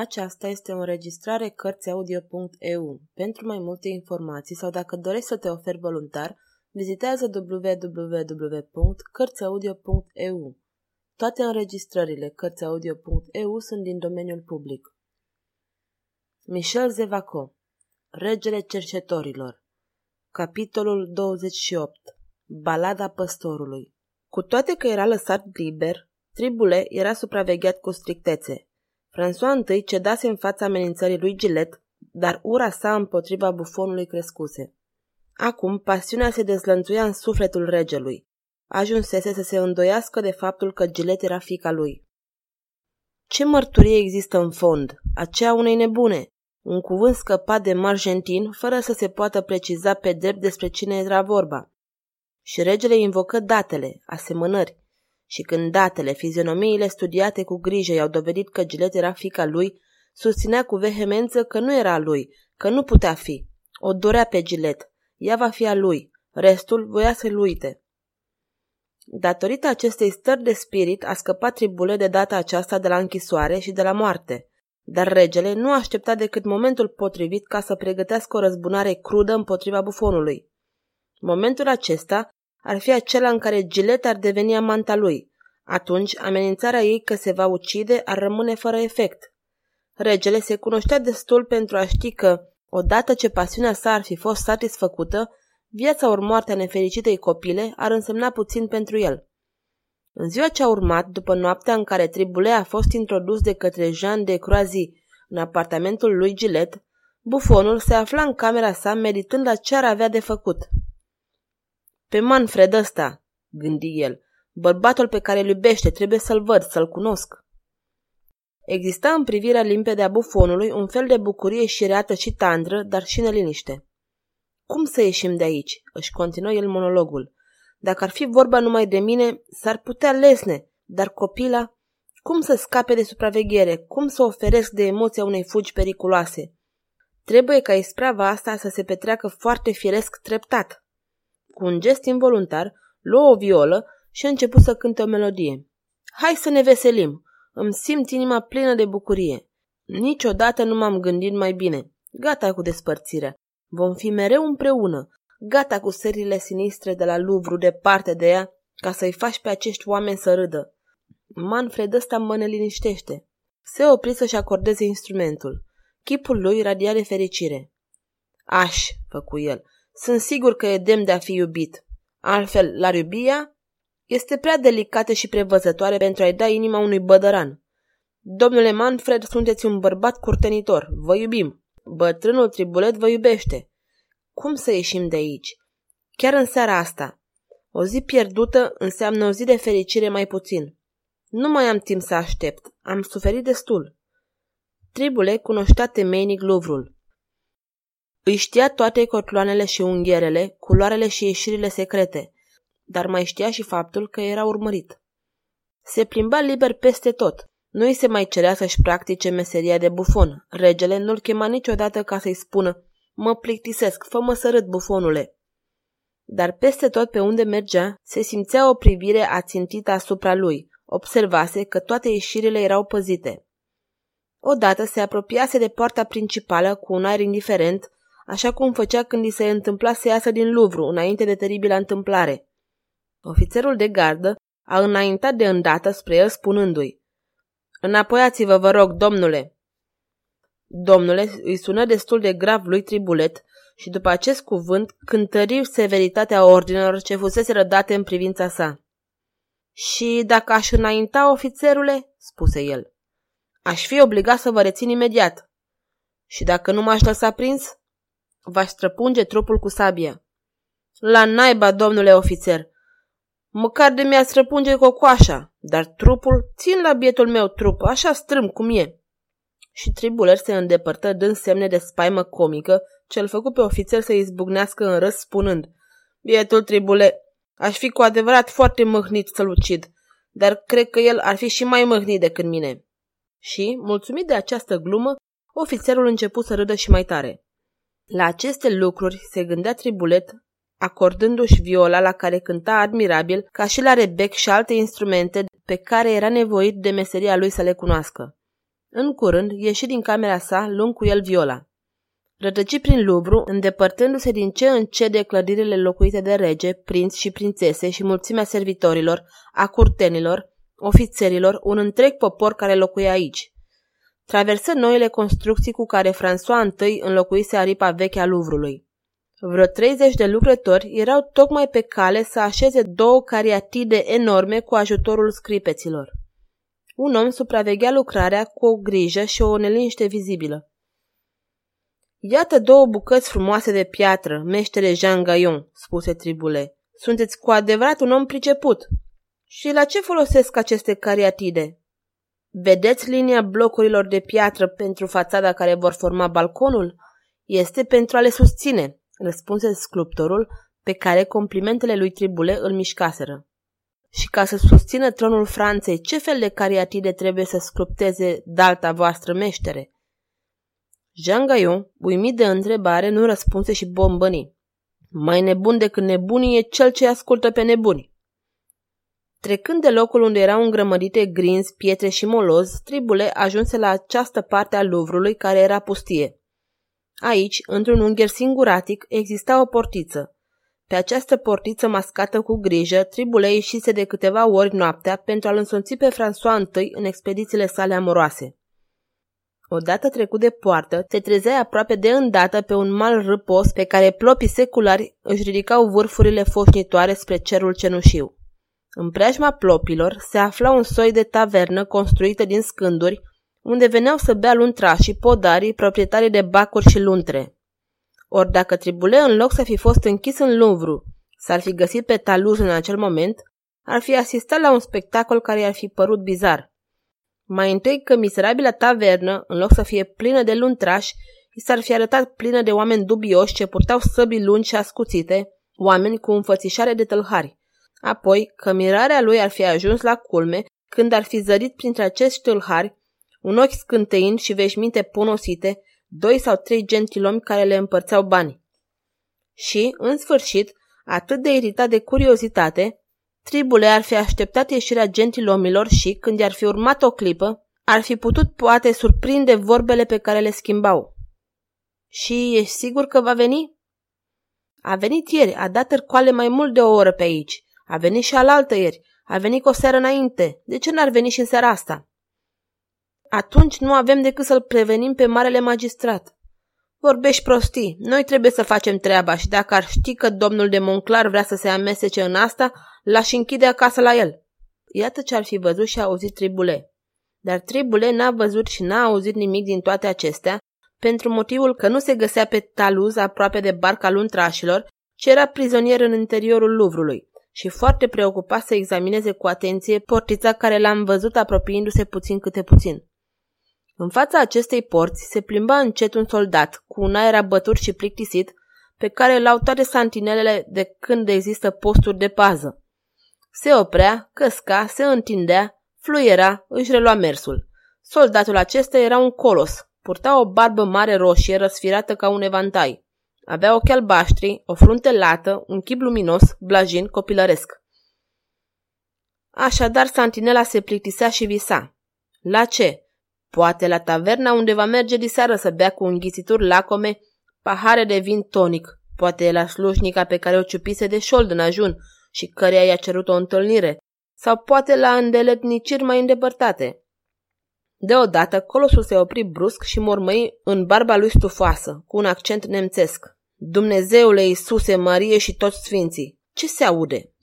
Aceasta este o înregistrare Cărțiaudio.eu. Pentru mai multe informații sau dacă dorești să te oferi voluntar, vizitează www.cărțiaudio.eu. Toate înregistrările Cărțiaudio.eu sunt din domeniul public. Michel Zevaco Regele cercetorilor Capitolul 28 Balada păstorului Cu toate că era lăsat liber, Tribule era supravegheat cu strictețe. François I cedase în fața amenințării lui Gilet, dar ura sa împotriva bufonului crescuse. Acum, pasiunea se dezlănțuia în sufletul regelui. Ajunsese să se îndoiască de faptul că Gilet era fica lui. Ce mărturie există în fond? Aceea unei nebune. Un cuvânt scăpat de Margentin, fără să se poată preciza pe drept despre cine era vorba. Și regele invocă datele, asemănări, și când datele, fizionomiile studiate cu grijă i-au dovedit că Gilet era fica lui, susținea cu vehemență că nu era a lui, că nu putea fi. O dorea pe Gilet. Ea va fi a lui. Restul voia să-l uite. Datorită acestei stări de spirit a scăpat tribule de data aceasta de la închisoare și de la moarte. Dar regele nu aștepta decât momentul potrivit ca să pregătească o răzbunare crudă împotriva bufonului. Momentul acesta ar fi acela în care Gilet ar deveni amanta lui. Atunci, amenințarea ei că se va ucide ar rămâne fără efect. Regele se cunoștea destul pentru a ști că, odată ce pasiunea sa ar fi fost satisfăcută, viața ori moartea nefericitei copile ar însemna puțin pentru el. În ziua ce a urmat, după noaptea în care Tribule a fost introdus de către Jean de Croazy în apartamentul lui Gilet, bufonul se afla în camera sa meditând la ce ar avea de făcut. Pe Manfred ăsta, gândi el, bărbatul pe care îl iubește, trebuie să-l văd, să-l cunosc. Exista în privirea limpede a bufonului un fel de bucurie șireată și tandră, dar și neliniște. Cum să ieșim de aici?" își continuă el monologul. Dacă ar fi vorba numai de mine, s-ar putea lesne, dar copila... Cum să scape de supraveghere? Cum să oferesc de emoția unei fugi periculoase? Trebuie ca isprava asta să se petreacă foarte firesc treptat. Cu un gest involuntar, luă o violă și a început să cânte o melodie. Hai să ne veselim! Îmi simt inima plină de bucurie. Niciodată nu m-am gândit mai bine. Gata cu despărțirea. Vom fi mereu împreună. Gata cu serile sinistre de la Louvre departe de ea, ca să-i faci pe acești oameni să râdă. Manfred ăsta mă neliniștește. Se opri să-și acordeze instrumentul. Chipul lui radia de fericire. Aș, făcu el, sunt sigur că e demn de a fi iubit. Altfel, la iubia este prea delicată și prevăzătoare pentru a-i da inima unui bădăran. Domnule Manfred, sunteți un bărbat curtenitor. Vă iubim. Bătrânul tribulet vă iubește. Cum să ieșim de aici? Chiar în seara asta. O zi pierdută înseamnă o zi de fericire mai puțin. Nu mai am timp să aștept. Am suferit destul. Tribule cunoștea temeinic Luvrul. Îi știa toate cotloanele și unghierele, culoarele și ieșirile secrete, dar mai știa și faptul că era urmărit. Se plimba liber peste tot. Nu îi se mai cerea să-și practice meseria de bufon. Regele nu-l chema niciodată ca să-i spună Mă plictisesc, fă-mă să râd, bufonule. Dar peste tot pe unde mergea, se simțea o privire ațintită asupra lui. Observase că toate ieșirile erau păzite. Odată se apropiase de poarta principală cu un aer indiferent, așa cum făcea când îi se întâmpla să iasă din Luvru, înainte de teribila întâmplare. Ofițerul de gardă a înaintat de îndată spre el spunându-i Înapoiați-vă, vă rog, domnule! Domnule, îi sună destul de grav lui Tribulet și după acest cuvânt cântări severitatea ordinelor ce fusese rădate în privința sa. Și dacă aș înainta, ofițerule, spuse el, aș fi obligat să vă rețin imediat. Și dacă nu m-aș lăsa prins, va străpunge trupul cu sabia. La naiba, domnule ofițer! Măcar de mi-a străpunge cocoașa, dar trupul, țin la bietul meu trup, așa strâm cum e. Și tribuler se îndepărtă dând semne de spaimă comică, ce-l făcu pe ofițer să izbucnească în râs spunând Bietul tribule, aș fi cu adevărat foarte mâhnit să-l ucid, dar cred că el ar fi și mai mâhnit decât mine. Și, mulțumit de această glumă, ofițerul început să râdă și mai tare. La aceste lucruri se gândea Tribulet, acordându-și viola la care cânta admirabil, ca și la rebec și alte instrumente pe care era nevoit de meseria lui să le cunoască. În curând, ieși din camera sa, luând cu el viola. Rătăci prin Luvru, îndepărtându-se din ce în ce de clădirile locuite de rege, prinți și prințese și mulțimea servitorilor, a curtenilor, ofițerilor, un întreg popor care locuia aici. Traversă noile construcții cu care François I înlocuise aripa veche a Luvrului. Vreo 30 de lucrători erau tocmai pe cale să așeze două cariatide enorme cu ajutorul scripeților. Un om supraveghea lucrarea cu o grijă și o neliniște vizibilă. Iată două bucăți frumoase de piatră, meștere Jean Gaion, spuse Tribule. Sunteți cu adevărat un om priceput. Și la ce folosesc aceste cariatide? Vedeți linia blocurilor de piatră pentru fațada care vor forma balconul? Este pentru a le susține, răspunse sculptorul, pe care complimentele lui Tribule îl mișcaseră. Și ca să susțină tronul Franței, ce fel de cariatide trebuie să sculpteze dalta voastră meștere? Jean Gaion, uimit de întrebare, nu răspunse și bombăni. Mai nebun decât nebunii e cel ce ascultă pe nebuni. Trecând de locul unde erau îngrămădite grinzi, pietre și moloz, tribule ajunse la această parte a Luvrului care era pustie. Aici, într-un ungher singuratic, exista o portiță. Pe această portiță mascată cu grijă, tribule ieșise de câteva ori noaptea pentru a-l însoți pe François I în expedițiile sale amoroase. Odată trecut de poartă, te trezeai aproape de îndată pe un mal râpos pe care plopii seculari își ridicau vârfurile foșnitoare spre cerul cenușiu. În preajma plopilor se afla un soi de tavernă construită din scânduri, unde veneau să bea luntrașii, podarii, proprietarii de bacuri și luntre. Ori dacă Tribule, în loc să fi fost închis în Louvre, s-ar fi găsit pe Taluz în acel moment, ar fi asistat la un spectacol care i-ar fi părut bizar. Mai întâi că miserabila tavernă, în loc să fie plină de luntrași, i s-ar fi arătat plină de oameni dubioși ce purtau săbii lungi și ascuțite, oameni cu înfățișare de tălhari. Apoi că mirarea lui ar fi ajuns la culme când ar fi zărit printre acești tâlhari un ochi scânteind și veșminte ponosite, doi sau trei gentilomi care le împărțeau bani. Și, în sfârșit, atât de iritat de curiozitate, tribule ar fi așteptat ieșirea gentilomilor și, când i-ar fi urmat o clipă, ar fi putut poate surprinde vorbele pe care le schimbau. Și ești sigur că va veni? A venit ieri, a dat târcoale mai mult de o oră pe aici. A venit și alaltă ieri. A venit cu o seară înainte. De ce n-ar veni și în seara asta? Atunci nu avem decât să-l prevenim pe marele magistrat. Vorbești prostii. Noi trebuie să facem treaba și dacă ar ști că domnul de Monclar vrea să se amestece în asta, l-aș închide acasă la el. Iată ce ar fi văzut și auzit Tribule. Dar Tribule n-a văzut și n-a auzit nimic din toate acestea, pentru motivul că nu se găsea pe taluz aproape de barca luntrașilor, ci era prizonier în interiorul Luvrului și foarte preocupat să examineze cu atenție portița care l-am văzut apropiindu-se puțin câte puțin. În fața acestei porți se plimba încet un soldat, cu un aer abătut și plictisit, pe care l-au toate santinelele de când există posturi de pază. Se oprea, căsca, se întindea, fluiera, își relua mersul. Soldatul acesta era un colos, purta o barbă mare roșie răsfirată ca un evantai. Avea ochi albaștri, o frunte lată, un chip luminos, blajin, copilăresc. Așadar, Santinela se plictisea și visa. La ce? Poate la taverna unde va merge diseară să bea cu înghițituri lacome pahare de vin tonic. Poate la slujnica pe care o ciupise de șold în ajun și căreia i-a cerut o întâlnire. Sau poate la îndeletniciri mai îndepărtate. Deodată, colosul se opri brusc și mormăi în barba lui stufoasă, cu un accent nemțesc. Dumnezeule Iisuse, Marie și toți sfinții, ce se aude?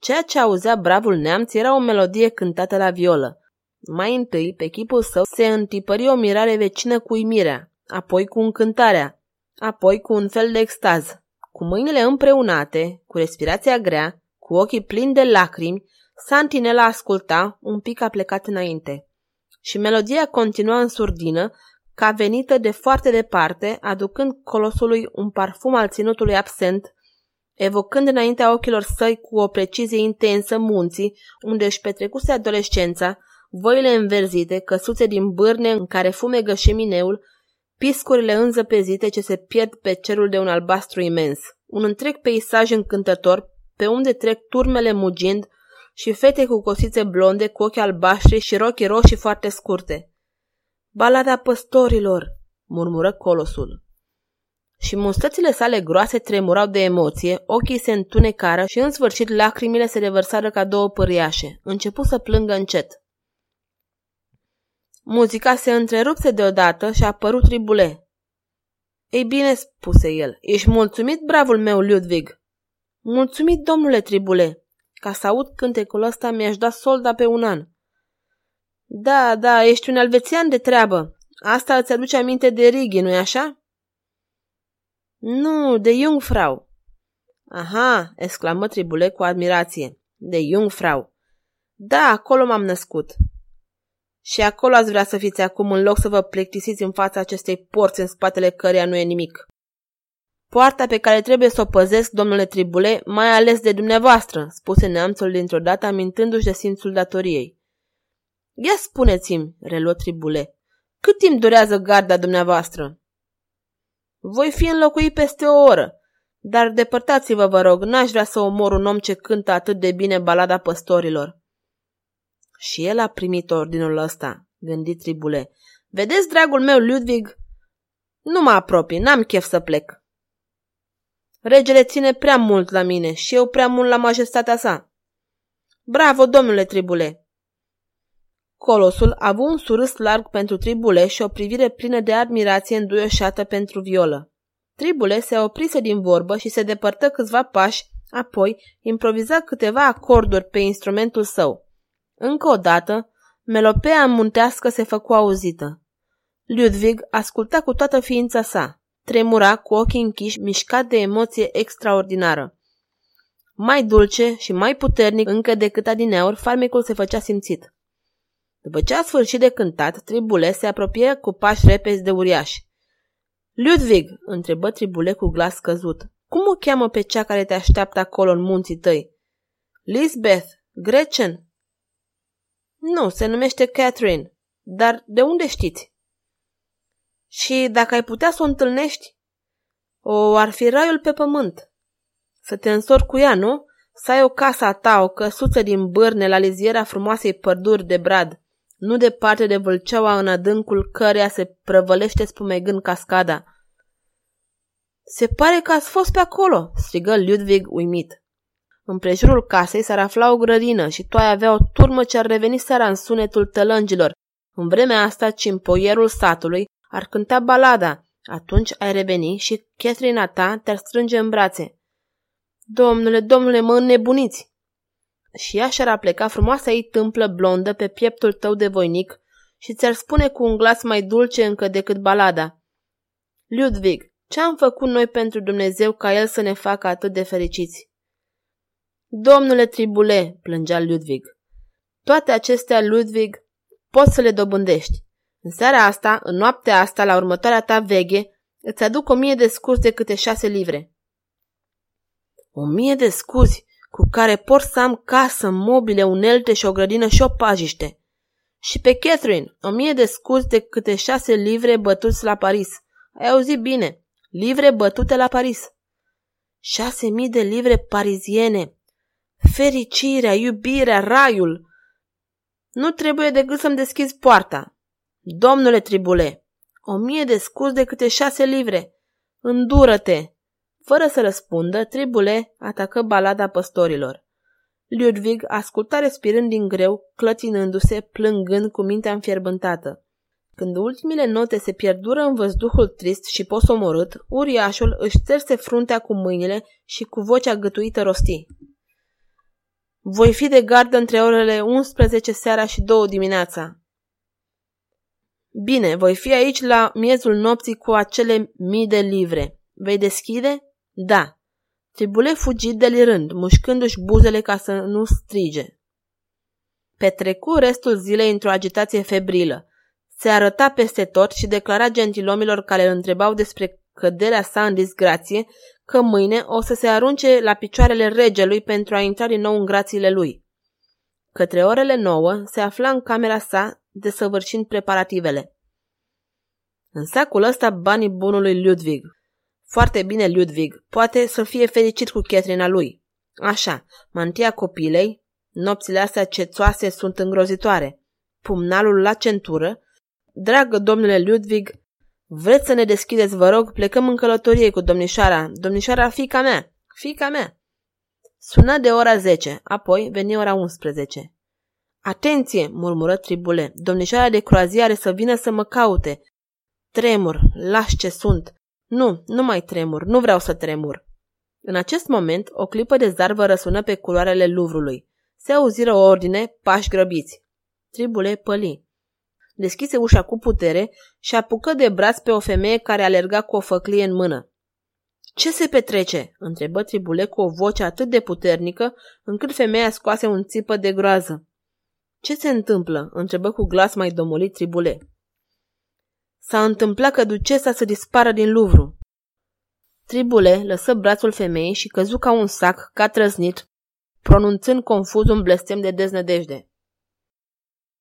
Ceea ce auzea bravul neamț era o melodie cântată la violă. Mai întâi, pe chipul său, se întipări o mirare vecină cu uimirea, apoi cu încântarea, apoi cu un fel de extaz. Cu mâinile împreunate, cu respirația grea, cu ochii plini de lacrimi, Santinela asculta, un pic a plecat înainte. Și melodia continua în surdină, ca venită de foarte departe, aducând colosului un parfum al ținutului absent, evocând înaintea ochilor săi cu o precizie intensă munții, unde își petrecuse adolescența, voile înverzite, căsuțe din bârne în care fumegă șemineul, piscurile înzăpezite ce se pierd pe cerul de un albastru imens. Un întreg peisaj încântător, pe unde trec turmele mugind, și fete cu cosițe blonde, cu ochi albaștri și rochi roșii foarte scurte. Balada păstorilor, murmură colosul. Și mustățile sale groase tremurau de emoție, ochii se întunecară și în sfârșit lacrimile se revărsară ca două păriașe. Începu să plângă încet. Muzica se întrerupse deodată și a apărut Tribule. Ei bine, spuse el, ești mulțumit, bravul meu, Ludwig? Mulțumit, domnule Tribule. Ca să aud cântecul ăsta mi-aș da solda pe un an. Da, da, ești un elvețian de treabă. Asta îți aduce aminte de Rigi, nu-i așa? Nu, de Jungfrau. Aha, exclamă Tribule cu admirație. De Jungfrau. Da, acolo m-am născut. Și acolo ați vrea să fiți acum în loc să vă plictisiți în fața acestei porți în spatele căreia nu e nimic. Poarta pe care trebuie să o păzesc, domnule Tribule, mai ales de dumneavoastră, spuse neamțul dintr-o dată amintându-și de simțul datoriei. Ia spuneți-mi, reluă Tribule, cât timp durează garda dumneavoastră? Voi fi înlocuit peste o oră, dar depărtați-vă, vă rog, n-aș vrea să omor un om ce cântă atât de bine balada păstorilor. Și el a primit ordinul ăsta, gândit Tribule. Vedeți, dragul meu, Ludwig? Nu mă apropii, n-am chef să plec. Regele ține prea mult la mine și eu prea mult la majestatea sa. Bravo, domnule Tribule! Colosul a avut un surâs larg pentru Tribule și o privire plină de admirație înduioșată pentru violă. Tribule se oprise din vorbă și se depărtă câțiva pași, apoi improviza câteva acorduri pe instrumentul său. Încă o dată, melopea muntească se făcu auzită. Ludwig asculta cu toată ființa sa. Tremura cu ochii închiși, mișcat de emoție extraordinară. Mai dulce și mai puternic încă decât adineori, farmecul se făcea simțit. După ce a sfârșit de cântat, Tribule se apropie cu pași repezi de uriaș. Ludwig, întrebă Tribule cu glas căzut, cum o cheamă pe cea care te așteaptă acolo în munții tăi? Lisbeth, Gretchen, nu, se numește Catherine. Dar de unde știți? Și dacă ai putea să o întâlnești? O, ar fi raiul pe pământ. Să te însori cu ea, nu? Să ai o casă a ta, o căsuță din bârne la liziera frumoasei păduri de brad, nu departe de vâlceaua în adâncul căreia se prăvălește spumegând cascada. Se pare că ați fost pe acolo, strigă Ludwig uimit. În prejurul casei s-ar afla o grădină și toaia avea o turmă ce ar reveni seara în sunetul tălângilor. În vremea asta, cimpoierul satului ar cânta balada. Atunci ai reveni și Catherine ta te-ar strânge în brațe. Domnule, domnule, mă înnebuniți! Și ea și-ar apleca frumoasa ei tâmplă blondă pe pieptul tău de voinic și ți-ar spune cu un glas mai dulce încă decât balada. Ludwig, ce am făcut noi pentru Dumnezeu ca El să ne facă atât de fericiți? Domnule Tribule, plângea Ludwig. Toate acestea, Ludwig, poți să le dobândești. În seara asta, în noaptea asta, la următoarea ta veghe, îți aduc o mie de scuzi de câte șase livre. O mie de scuzi cu care pot să am casă, mobile, unelte și o grădină și o pajiște. Și pe Catherine, o mie de scuzi de câte șase livre bătuți la Paris. Ai auzit bine, livre bătute la Paris. Șase mii de livre pariziene, fericirea, iubirea, raiul. Nu trebuie decât să-mi deschizi poarta. Domnule Tribule, o mie de scuz de câte șase livre. Îndură-te! Fără să răspundă, Tribule atacă balada păstorilor. Ludwig asculta respirând din greu, clătinându-se, plângând cu mintea înfierbântată. Când ultimile note se pierdură în văzduhul trist și posomorât, uriașul își țerse fruntea cu mâinile și cu vocea gătuită rosti. Voi fi de gardă între orele 11 seara și 2 dimineața. Bine, voi fi aici la miezul nopții cu acele mii de livre. Vei deschide? Da. Tribule fugi delirând, mușcându-și buzele ca să nu strige. Petrecu restul zilei într-o agitație febrilă. Se arăta peste tot și declara gentilomilor care îl întrebau despre căderea sa în disgrație că mâine o să se arunce la picioarele regelui pentru a intra din nou în grațiile lui. Către orele nouă se afla în camera sa, desăvârșind preparativele. În sacul ăsta banii bunului Ludwig. Foarte bine, Ludwig, poate să fie fericit cu Catherine lui. Așa, mantia copilei, Nopțile astea cețoase sunt îngrozitoare. Pumnalul la centură. Dragă domnule Ludwig, vreți să ne deschideți, vă rog? Plecăm în călătorie cu domnișoara. Domnișoara, fica mea. Fica mea. Suna de ora 10, apoi veni ora 11. Atenție, murmură Tribule, domnișoara de croaziare să vină să mă caute. Tremur, lași ce sunt. Nu, nu mai tremur, nu vreau să tremur. În acest moment, o clipă de zarvă răsună pe culoarele Luvrului. Se auziră o ordine, pași grăbiți. Tribule păli. Deschise ușa cu putere și apucă de braț pe o femeie care alerga cu o făclie în mână. Ce se petrece?" întrebă Tribule cu o voce atât de puternică, încât femeia scoase un țipă de groază. Ce se întâmplă?" întrebă cu glas mai domolit Tribule. S-a întâmplat că ducesa să dispară din Luvru. Tribule lăsă brațul femeii și căzu ca un sac, ca trăznit, pronunțând confuz un blestem de deznădejde.